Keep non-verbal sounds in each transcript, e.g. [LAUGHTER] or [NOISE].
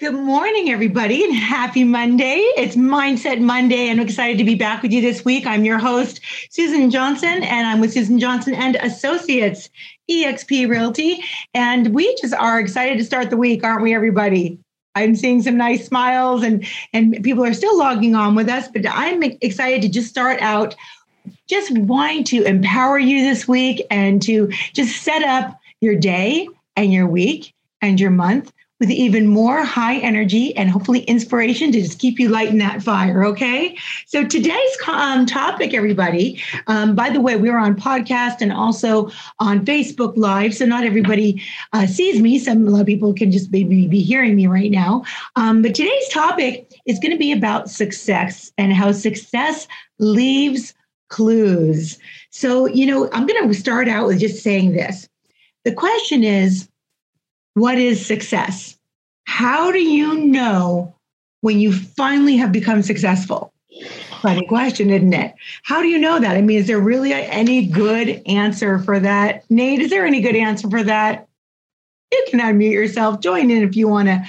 Good morning, everybody, and happy Monday. It's Mindset Monday, and I'm excited to be back with you this week. I'm your host, Susan Johnson, and I'm with Susan Johnson and Associates, eXp Realty. And we just are excited to start the week, aren't we, everybody? I'm seeing some nice smiles, and, and people are still logging on with us, but I'm excited to just start out just wanting to empower you this week and to just set up your day and your week and your month with even more high energy and hopefully inspiration to just keep you lighting that fire. Okay. So today's um, topic, everybody, um, by the way, we're on podcast and also on Facebook Live. So not everybody uh, sees me. Some a lot of people can just maybe be hearing me right now. Um, but today's topic is going to be about success and how success leaves clues. So, you know, I'm going to start out with just saying this. The question is, what is success? How do you know when you finally have become successful? Funny question, isn't it? How do you know that? I mean, is there really any good answer for that? Nate, is there any good answer for that? You can unmute yourself, join in if you want to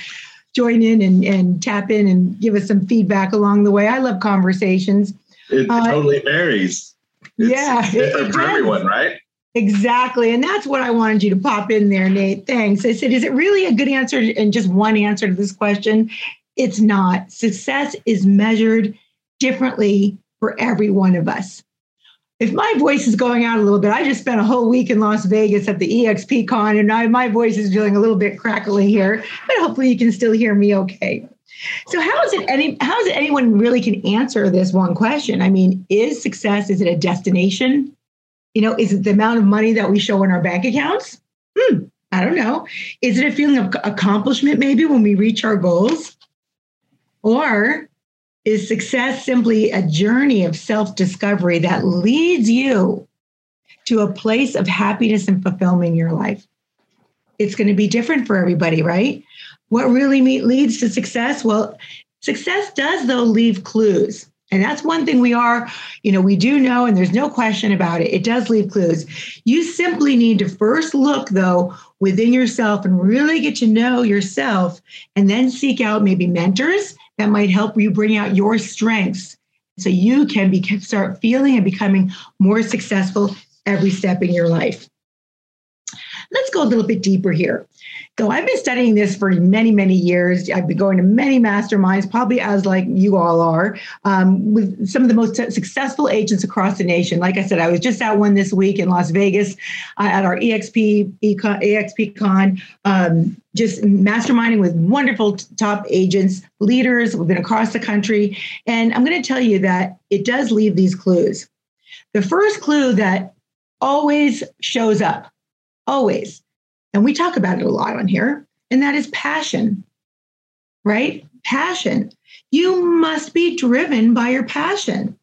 join in and, and tap in and give us some feedback along the way. I love conversations. It uh, totally varies. It's yeah, different it, for everyone, right? Exactly. And that's what I wanted you to pop in there, Nate. Thanks. I said, is it really a good answer and just one answer to this question? It's not. Success is measured differently for every one of us. If my voice is going out a little bit, I just spent a whole week in Las Vegas at the EXP Con, and I, my voice is feeling a little bit crackly here, but hopefully you can still hear me okay. So how is it any how is it anyone really can answer this one question? I mean, is success is it a destination? You know, is it the amount of money that we show in our bank accounts? Hmm, I don't know. Is it a feeling of accomplishment maybe when we reach our goals? Or is success simply a journey of self discovery that leads you to a place of happiness and fulfillment in your life? It's going to be different for everybody, right? What really leads to success? Well, success does, though, leave clues. And that's one thing we are, you know, we do know, and there's no question about it. It does leave clues. You simply need to first look, though, within yourself and really get to know yourself, and then seek out maybe mentors that might help you bring out your strengths so you can be, start feeling and becoming more successful every step in your life. Let's go a little bit deeper here. So I've been studying this for many, many years. I've been going to many masterminds, probably as like you all are, um, with some of the most successful agents across the nation. Like I said, I was just at one this week in Las Vegas uh, at our EXP Econ, EXP Con, um, just masterminding with wonderful top agents, leaders. We've been across the country, and I'm going to tell you that it does leave these clues. The first clue that always shows up, always and we talk about it a lot on here, and that is passion, right? Passion. You must be driven by your passion.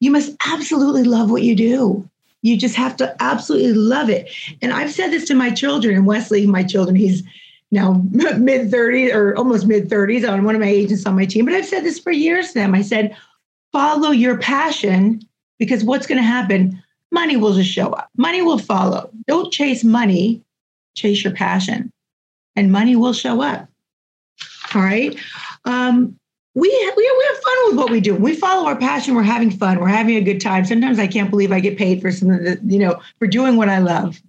You must absolutely love what you do. You just have to absolutely love it. And I've said this to my children, and Wesley, my children, he's now [LAUGHS] mid 30s or almost mid 30s on one of my agents on my team, but I've said this for years to them. I said, follow your passion because what's going to happen? Money will just show up, money will follow. Don't chase money, chase your passion, and money will show up. All right. Um, we, we, we have fun with what we do. We follow our passion. We're having fun. We're having a good time. Sometimes I can't believe I get paid for some of the, you know, for doing what I love.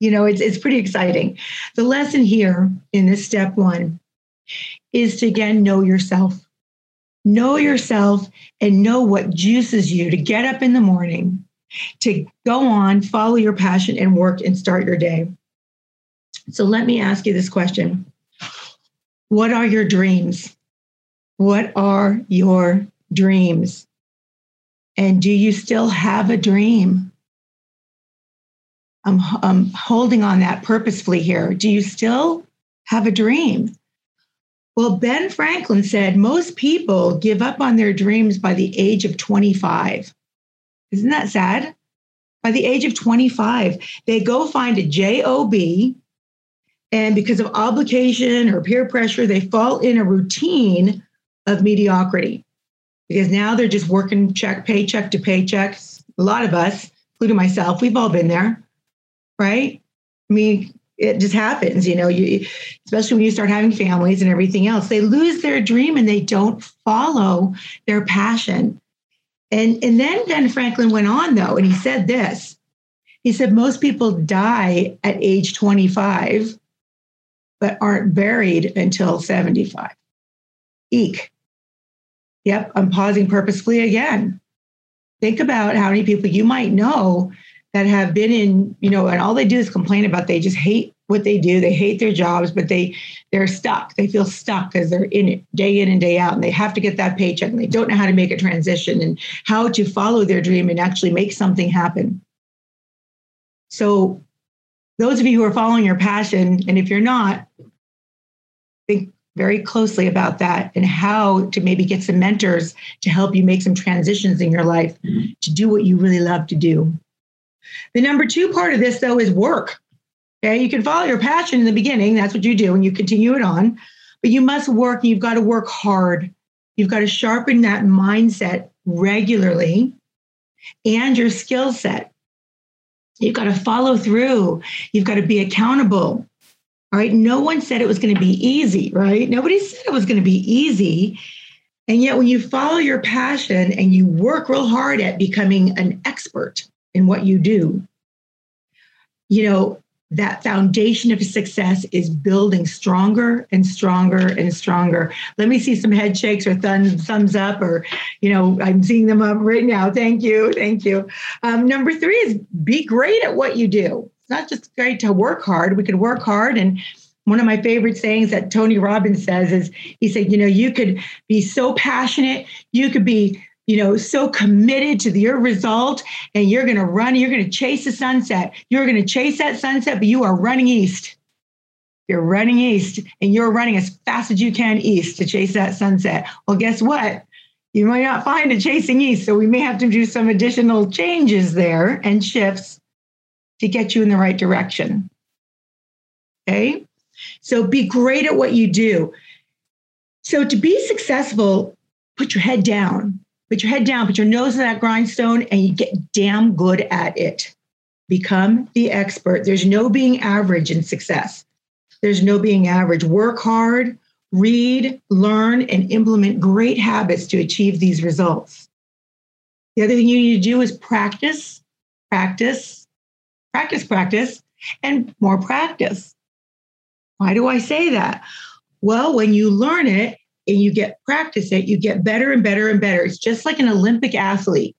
You know, it's, it's pretty exciting. The lesson here in this step one is to again know yourself. Know yourself and know what juices you to get up in the morning, to go on, follow your passion, and work and start your day. So let me ask you this question What are your dreams? What are your dreams? And do you still have a dream? I'm, I'm holding on that purposefully here. Do you still have a dream? Well, Ben Franklin said most people give up on their dreams by the age of 25. Isn't that sad? by the age of 25, they go find a job and because of obligation or peer pressure, they fall in a routine of mediocrity because now they're just working check paycheck to paycheck. A lot of us, including myself, we've all been there, right? I mean, it just happens, you know, you especially when you start having families and everything else. They lose their dream and they don't follow their passion. And and then Ben Franklin went on though, and he said this. He said most people die at age 25 but aren't buried until 75. Eek. Yep, I'm pausing purposefully again. Think about how many people you might know that have been in, you know, and all they do is complain about they just hate what they do. They hate their jobs, but they they're stuck. They feel stuck because they're in it day in and day out, and they have to get that paycheck, and they don't know how to make a transition and how to follow their dream and actually make something happen. So those of you who are following your passion, and if you're not, think very closely about that and how to maybe get some mentors to help you make some transitions in your life mm-hmm. to do what you really love to do. The number two part of this, though, is work. Okay, you can follow your passion in the beginning, that's what you do, and you continue it on, but you must work, you've got to work hard. You've got to sharpen that mindset regularly and your skill set. You've got to follow through. You've got to be accountable. All right. No one said it was going to be easy, right? Nobody said it was going to be easy. And yet, when you follow your passion and you work real hard at becoming an expert in what you do, you know, that foundation of success is building stronger and stronger and stronger. Let me see some head shakes or thumbs, thumbs up, or, you know, I'm seeing them up right now. Thank you. Thank you. Um, number three is be great at what you do. It's not just great to work hard. We can work hard. And one of my favorite sayings that Tony Robbins says is he said, you know, you could be so passionate, you could be you know, so committed to your result and you're going to run, you're going to chase the sunset. You're going to chase that sunset, but you are running east. You're running east and you're running as fast as you can east to chase that sunset. Well, guess what? You might not find it chasing east. So we may have to do some additional changes there and shifts to get you in the right direction. Okay. So be great at what you do. So to be successful, put your head down put your head down, put your nose in that grindstone, and you get damn good at it. Become the expert. There's no being average in success. There's no being average. Work hard, read, learn, and implement great habits to achieve these results. The other thing you need to do is practice, practice, practice, practice, and more practice. Why do I say that? Well, when you learn it, and you get practice it, you get better and better and better. It's just like an Olympic athlete.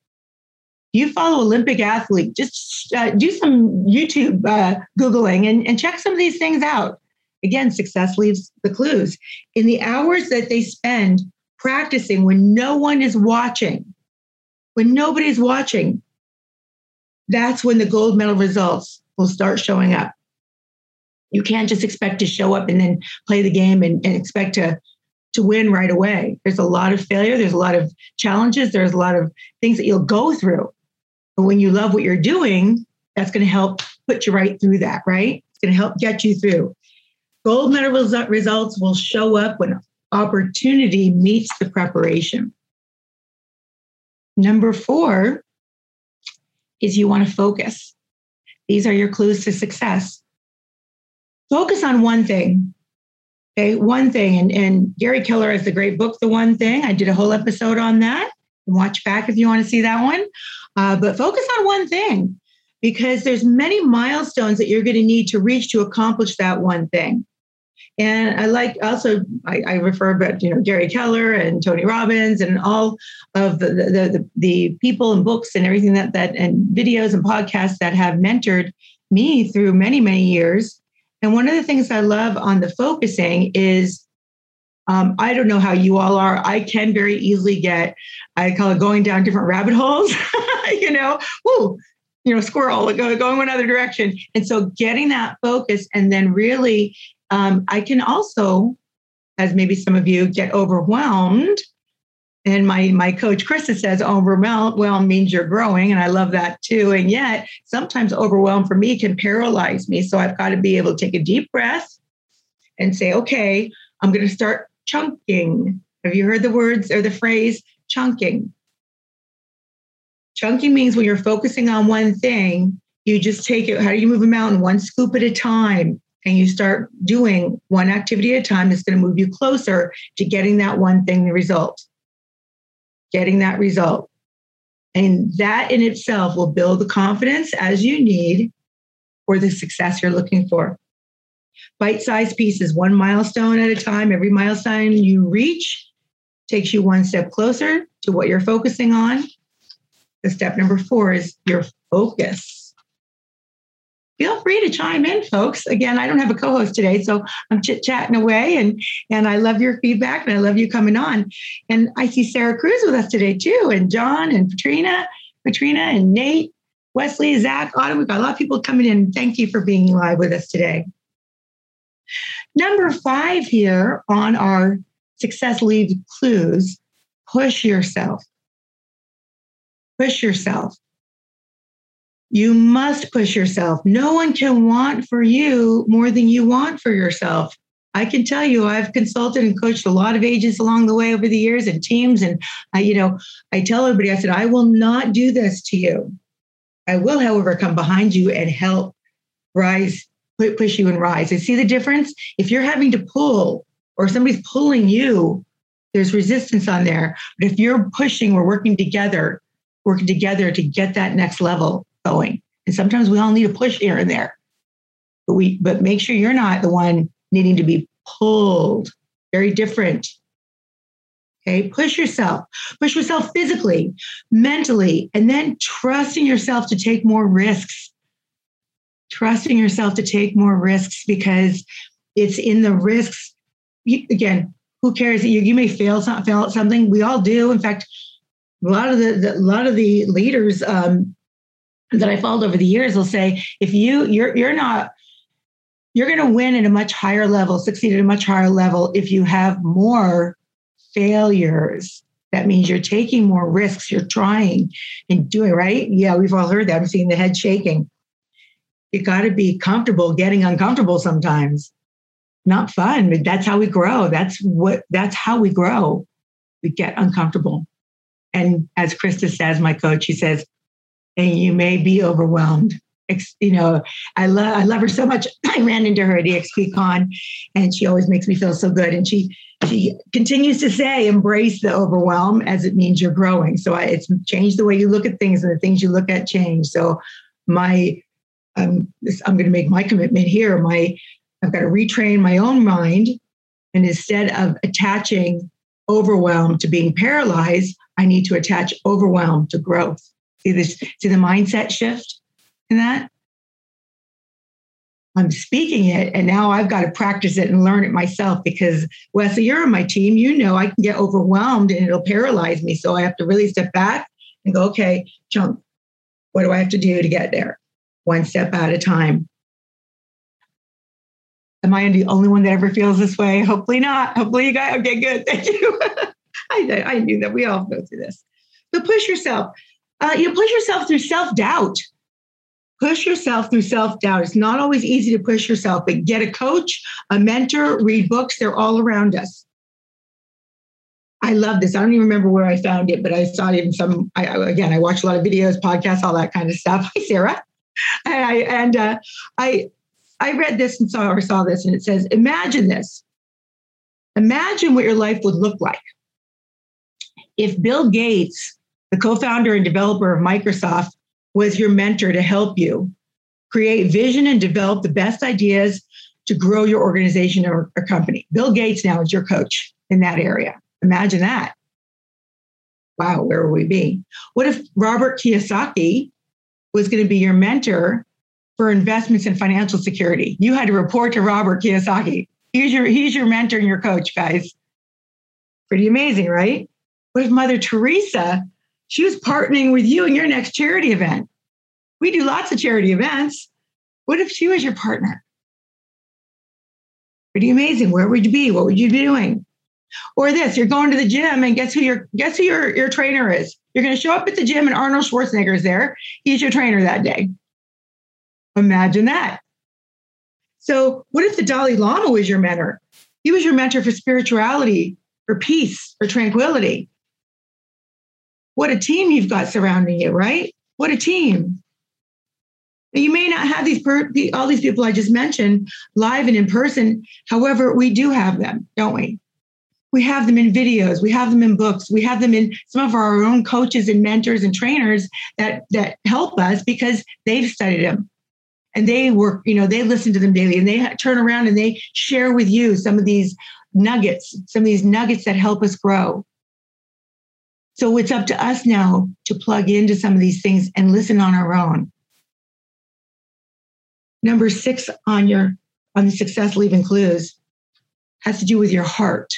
You follow Olympic athlete, just uh, do some YouTube uh, Googling and, and check some of these things out. Again, success leaves the clues. In the hours that they spend practicing when no one is watching, when nobody's watching, that's when the gold medal results will start showing up. You can't just expect to show up and then play the game and, and expect to to win right away. There's a lot of failure, there's a lot of challenges, there's a lot of things that you'll go through. But when you love what you're doing, that's going to help put you right through that, right? It's going to help get you through. Gold medal results will show up when opportunity meets the preparation. Number four is you want to focus. These are your clues to success. Focus on one thing. Okay, one thing, and, and Gary Keller has the great book, The One Thing. I did a whole episode on that. Watch back if you want to see that one. Uh, but focus on one thing because there's many milestones that you're going to need to reach to accomplish that one thing. And I like also I, I refer about you know Gary Keller and Tony Robbins and all of the the, the the people and books and everything that that and videos and podcasts that have mentored me through many many years and one of the things I love on the focusing is um, I don't know how you all are. I can very easily get, I call it going down different rabbit holes, [LAUGHS] you know, whoo, you know, squirrel going another direction. And so getting that focus and then really, um, I can also, as maybe some of you get overwhelmed And my my coach Krista says overwhelm means you're growing, and I love that too. And yet sometimes overwhelm for me can paralyze me. So I've got to be able to take a deep breath and say, okay, I'm going to start chunking. Have you heard the words or the phrase chunking? Chunking means when you're focusing on one thing, you just take it. How do you move a mountain? One scoop at a time. And you start doing one activity at a time that's going to move you closer to getting that one thing, the result getting that result. And that in itself will build the confidence as you need for the success you're looking for. Bite sized pieces, one milestone at a time. Every milestone you reach takes you one step closer to what you're focusing on. The step number four is your focus feel free to chime in, folks. Again, I don't have a co-host today, so I'm chit-chatting away and and I love your feedback and I love you coming on. And I see Sarah Cruz with us today too, and John and Katrina, Katrina and Nate, Wesley, Zach, Autumn. We've got a lot of people coming in. Thank you for being live with us today. Number five here on our success lead clues, push yourself. Push yourself. You must push yourself. No one can want for you more than you want for yourself. I can tell you, I've consulted and coached a lot of agents along the way over the years and teams. And I, you know, I tell everybody, I said, I will not do this to you. I will, however, come behind you and help rise, push you and rise. And see the difference. If you're having to pull or somebody's pulling you, there's resistance on there. But if you're pushing, we're working together, working together to get that next level going. And sometimes we all need a push here and there. But we but make sure you're not the one needing to be pulled. Very different. Okay, push yourself. Push yourself physically, mentally, and then trusting yourself to take more risks. Trusting yourself to take more risks because it's in the risks. You, again, who cares? You, you may fail, fail at something. We all do. In fact, a lot of the, the a lot of the leaders um, that I followed over the years will say, if you you're you're not you're going to win at a much higher level, succeed at a much higher level if you have more failures. That means you're taking more risks, you're trying and doing, right? Yeah, we've all heard that. I'm seeing the head shaking. You got to be comfortable getting uncomfortable sometimes. Not fun, but that's how we grow. That's what that's how we grow. We get uncomfortable. And as Krista says, my coach, she says, and you may be overwhelmed. You know, I love I love her so much. [CLEARS THROAT] I ran into her at EXPCon, and she always makes me feel so good. And she she continues to say, embrace the overwhelm as it means you're growing. So I, it's changed the way you look at things, and the things you look at change. So my um, this, I'm going to make my commitment here. My I've got to retrain my own mind, and instead of attaching overwhelm to being paralyzed, I need to attach overwhelm to growth. See this, see the mindset shift in that? I'm speaking it and now I've got to practice it and learn it myself because Wesley, you're on my team. You know I can get overwhelmed and it'll paralyze me. So I have to really step back and go, okay, jump. What do I have to do to get there? One step at a time. Am I the only one that ever feels this way? Hopefully not. Hopefully you guys, okay, good. Thank you. [LAUGHS] I, I knew that we all go through this. So push yourself. Uh, you push yourself through self doubt. Push yourself through self doubt. It's not always easy to push yourself, but get a coach, a mentor, read books. They're all around us. I love this. I don't even remember where I found it, but I saw it in some. I, again, I watch a lot of videos, podcasts, all that kind of stuff. [LAUGHS] Hi, Sarah. And I and uh, I I read this and saw or saw this, and it says, "Imagine this. Imagine what your life would look like if Bill Gates the co founder and developer of Microsoft, was your mentor to help you create vision and develop the best ideas to grow your organization or, or company. Bill Gates now is your coach in that area. Imagine that. Wow, where would we be? What if Robert Kiyosaki was going to be your mentor for investments in financial security? You had to report to Robert Kiyosaki. He's your, he's your mentor and your coach, guys. Pretty amazing, right? What if Mother Teresa she was partnering with you in your next charity event. We do lots of charity events. What if she was your partner? Pretty amazing. Where would you be? What would you be doing? Or this, you're going to the gym and guess who your guess who your, your trainer is? You're going to show up at the gym and Arnold Schwarzenegger is there. He's your trainer that day. Imagine that. So, what if the Dalai Lama was your mentor? He was your mentor for spirituality, for peace, for tranquility. What a team you've got surrounding you, right? What a team. You may not have these per- all these people I just mentioned live and in person. However, we do have them, don't we? We have them in videos, we have them in books, we have them in some of our own coaches and mentors and trainers that that help us because they've studied them and they work, you know, they listen to them daily and they turn around and they share with you some of these nuggets, some of these nuggets that help us grow. So it's up to us now to plug into some of these things and listen on our own. Number six on your on the success leaving clues has to do with your heart.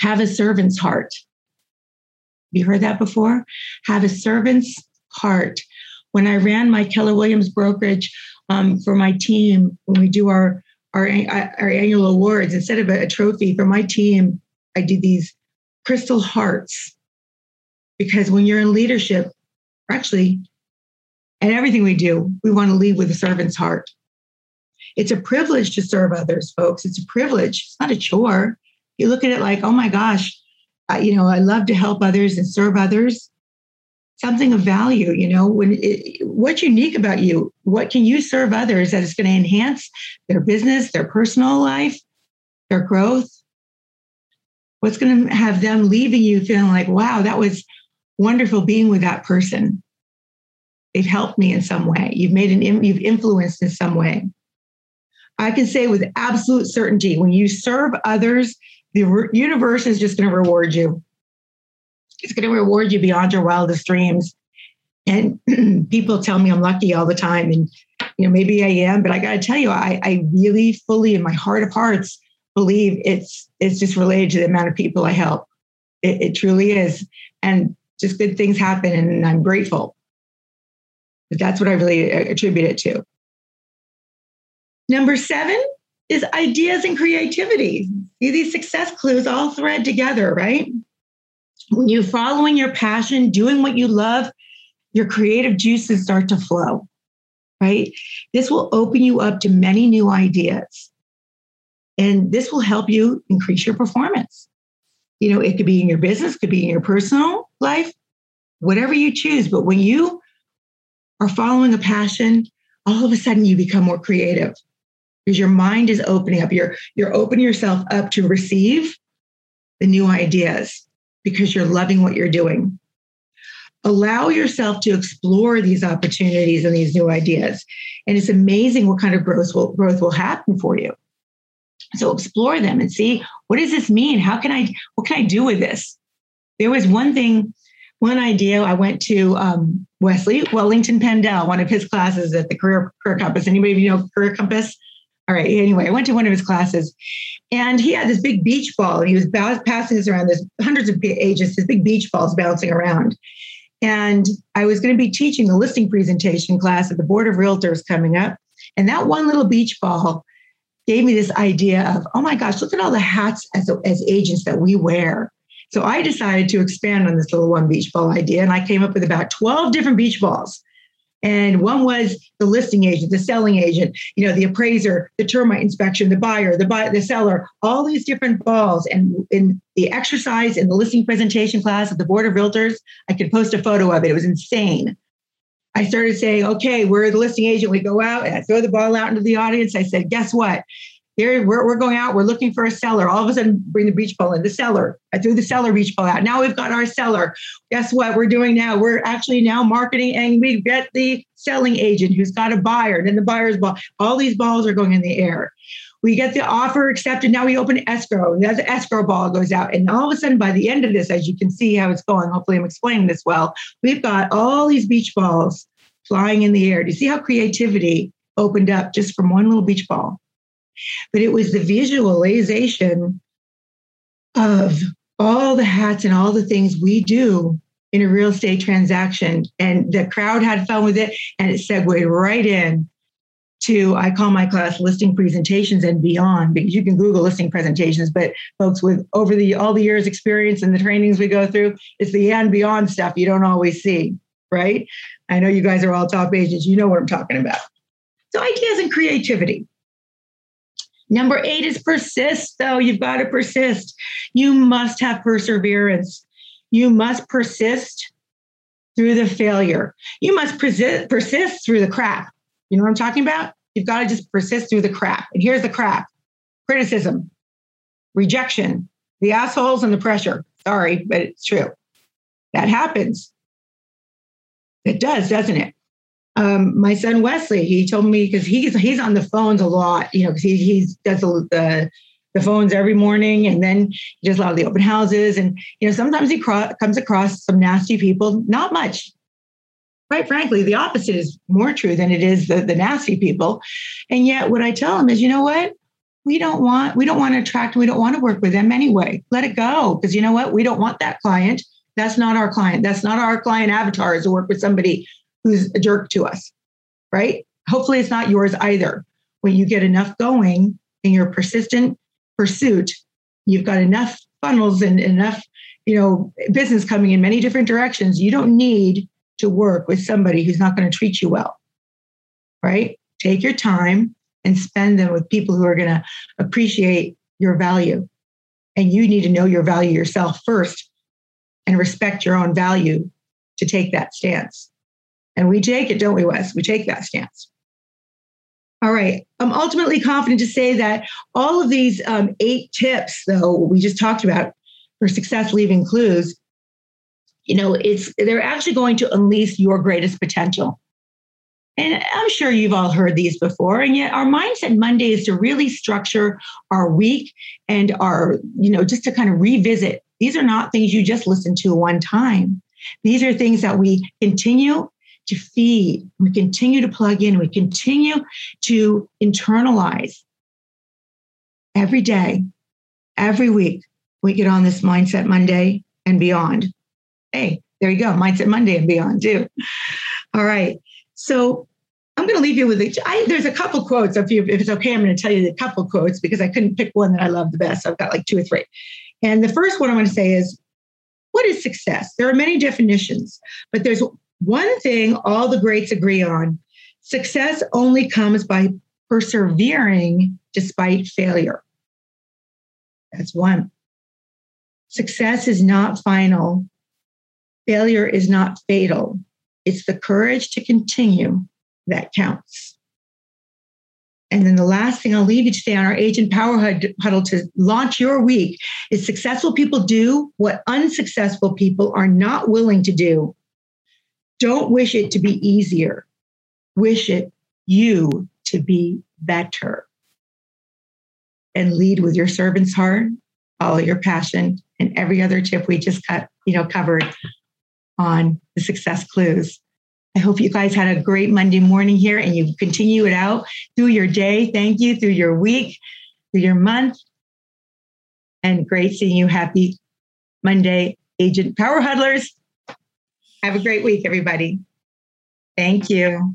Have a servant's heart. You heard that before? Have a servant's heart when I ran my Keller Williams brokerage um, for my team, when we do our, our, our annual awards, instead of a, a trophy for my team, I did these crystal hearts. Because when you're in leadership, actually, and everything we do, we want to lead with a servant's heart. It's a privilege to serve others, folks. It's a privilege. It's not a chore. You look at it like, oh my gosh, I, you know, I love to help others and serve others something of value you know when it, what's unique about you what can you serve others that is going to enhance their business their personal life their growth what's going to have them leaving you feeling like wow that was wonderful being with that person they've helped me in some way you've made an you've influenced in some way i can say with absolute certainty when you serve others the universe is just going to reward you it's going to reward you beyond your wildest dreams. And [CLEARS THROAT] people tell me I'm lucky all the time. And, you know, maybe I am, but I got to tell you, I, I really fully in my heart of hearts believe it's, it's just related to the amount of people I help. It, it truly is. And just good things happen and I'm grateful. But that's what I really uh, attribute it to. Number seven is ideas and creativity. See these success clues all thread together, right? when you're following your passion, doing what you love, your creative juices start to flow, right? This will open you up to many new ideas. And this will help you increase your performance. You know, it could be in your business, could be in your personal life, whatever you choose. But when you are following a passion, all of a sudden you become more creative because your mind is opening up. You're, you're opening yourself up to receive the new ideas because you're loving what you're doing. Allow yourself to explore these opportunities and these new ideas. And it's amazing what kind of growth will, growth will happen for you. So explore them and see what does this mean? How can I, what can I do with this? There was one thing, one idea. I went to um, Wesley Wellington Pendel, one of his classes at the Career, Career Compass. Anybody you know Career Compass? All right. Anyway, I went to one of his classes and he had this big beach ball and he was passing this around. There's hundreds of ages, this big beach balls bouncing around. And I was going to be teaching a listing presentation class at the Board of Realtors coming up. And that one little beach ball gave me this idea of, oh my gosh, look at all the hats as, as agents that we wear. So I decided to expand on this little one beach ball idea. And I came up with about 12 different beach balls. And one was the listing agent, the selling agent, you know, the appraiser, the termite inspection, the buyer, the buyer, the seller, all these different balls. And in the exercise in the listing presentation class at the Board of Realtors, I could post a photo of it. It was insane. I started saying, okay, we're the listing agent. We go out and I throw the ball out into the audience. I said, guess what? Here we're, we're going out, we're looking for a seller. All of a sudden, bring the beach ball in, the seller. I threw the seller beach ball out. Now we've got our seller. Guess what we're doing now? We're actually now marketing and we get the selling agent who's got a buyer, and then the buyer's ball. All these balls are going in the air. We get the offer accepted. Now we open escrow, and the escrow ball goes out. And all of a sudden, by the end of this, as you can see how it's going, hopefully I'm explaining this well, we've got all these beach balls flying in the air. Do you see how creativity opened up just from one little beach ball? but it was the visualization of all the hats and all the things we do in a real estate transaction. And the crowd had fun with it and it segued right in to I call my class listing presentations and beyond because you can Google listing presentations, but folks with over the all the years experience and the trainings we go through, it's the and beyond stuff you don't always see, right? I know you guys are all top agents, you know what I'm talking about. So ideas and creativity. Number eight is persist, though. You've got to persist. You must have perseverance. You must persist through the failure. You must persist, persist through the crap. You know what I'm talking about? You've got to just persist through the crap. And here's the crap criticism, rejection, the assholes, and the pressure. Sorry, but it's true. That happens. It does, doesn't it? Um, my son Wesley, he told me because he's he's on the phones a lot, you know, because he he does the the phones every morning, and then he does a lot of the open houses, and you know sometimes he cro- comes across some nasty people. Not much, quite frankly, the opposite is more true than it is the, the nasty people. And yet, what I tell them is, you know what? We don't want we don't want to attract. We don't want to work with them anyway. Let it go because you know what? We don't want that client. That's not our client. That's not our client avatar is to work with somebody who's a jerk to us, right? Hopefully, it's not yours either. When you get enough going in your persistent pursuit, you've got enough funnels and enough, you know, business coming in many different directions. You don't need to work with somebody who's not going to treat you well, right? Take your time and spend them with people who are going to appreciate your value. And you need to know your value yourself first and respect your own value to take that stance. And we take it, don't we, Wes? We take that stance. All right. I'm ultimately confident to say that all of these um, eight tips, though, we just talked about for success leaving clues, you know it's they're actually going to unleash your greatest potential. And i'm sure you've all heard these before and yet our mindset monday is to really structure our week and our you know just to kind of revisit. These are not things you just listen to one time. These are things that we continue to feed we continue to plug in we continue to internalize. Every day every week we get on this mindset monday and beyond hey, there you go, Mindset Monday and beyond too. All right. So I'm going to leave you with it. There's a couple quotes. If, you, if it's okay, I'm going to tell you the couple quotes because I couldn't pick one that I love the best. I've got like two or three. And the first one I'm going to say is, what is success? There are many definitions, but there's one thing all the greats agree on. Success only comes by persevering despite failure. That's one. Success is not final, failure is not fatal. It's the courage to continue that counts. And then the last thing I'll leave you today on our Agent Power Huddle to launch your week is successful people do what unsuccessful people are not willing to do. Don't wish it to be easier. Wish it you to be better. And lead with your servant's heart, follow your passion, and every other tip we just cut, you know, covered on the success clues. I hope you guys had a great Monday morning here and you continue it out through your day. Thank you through your week, through your month. And great seeing you. Happy Monday, Agent Power Huddlers. Have a great week, everybody. Thank you.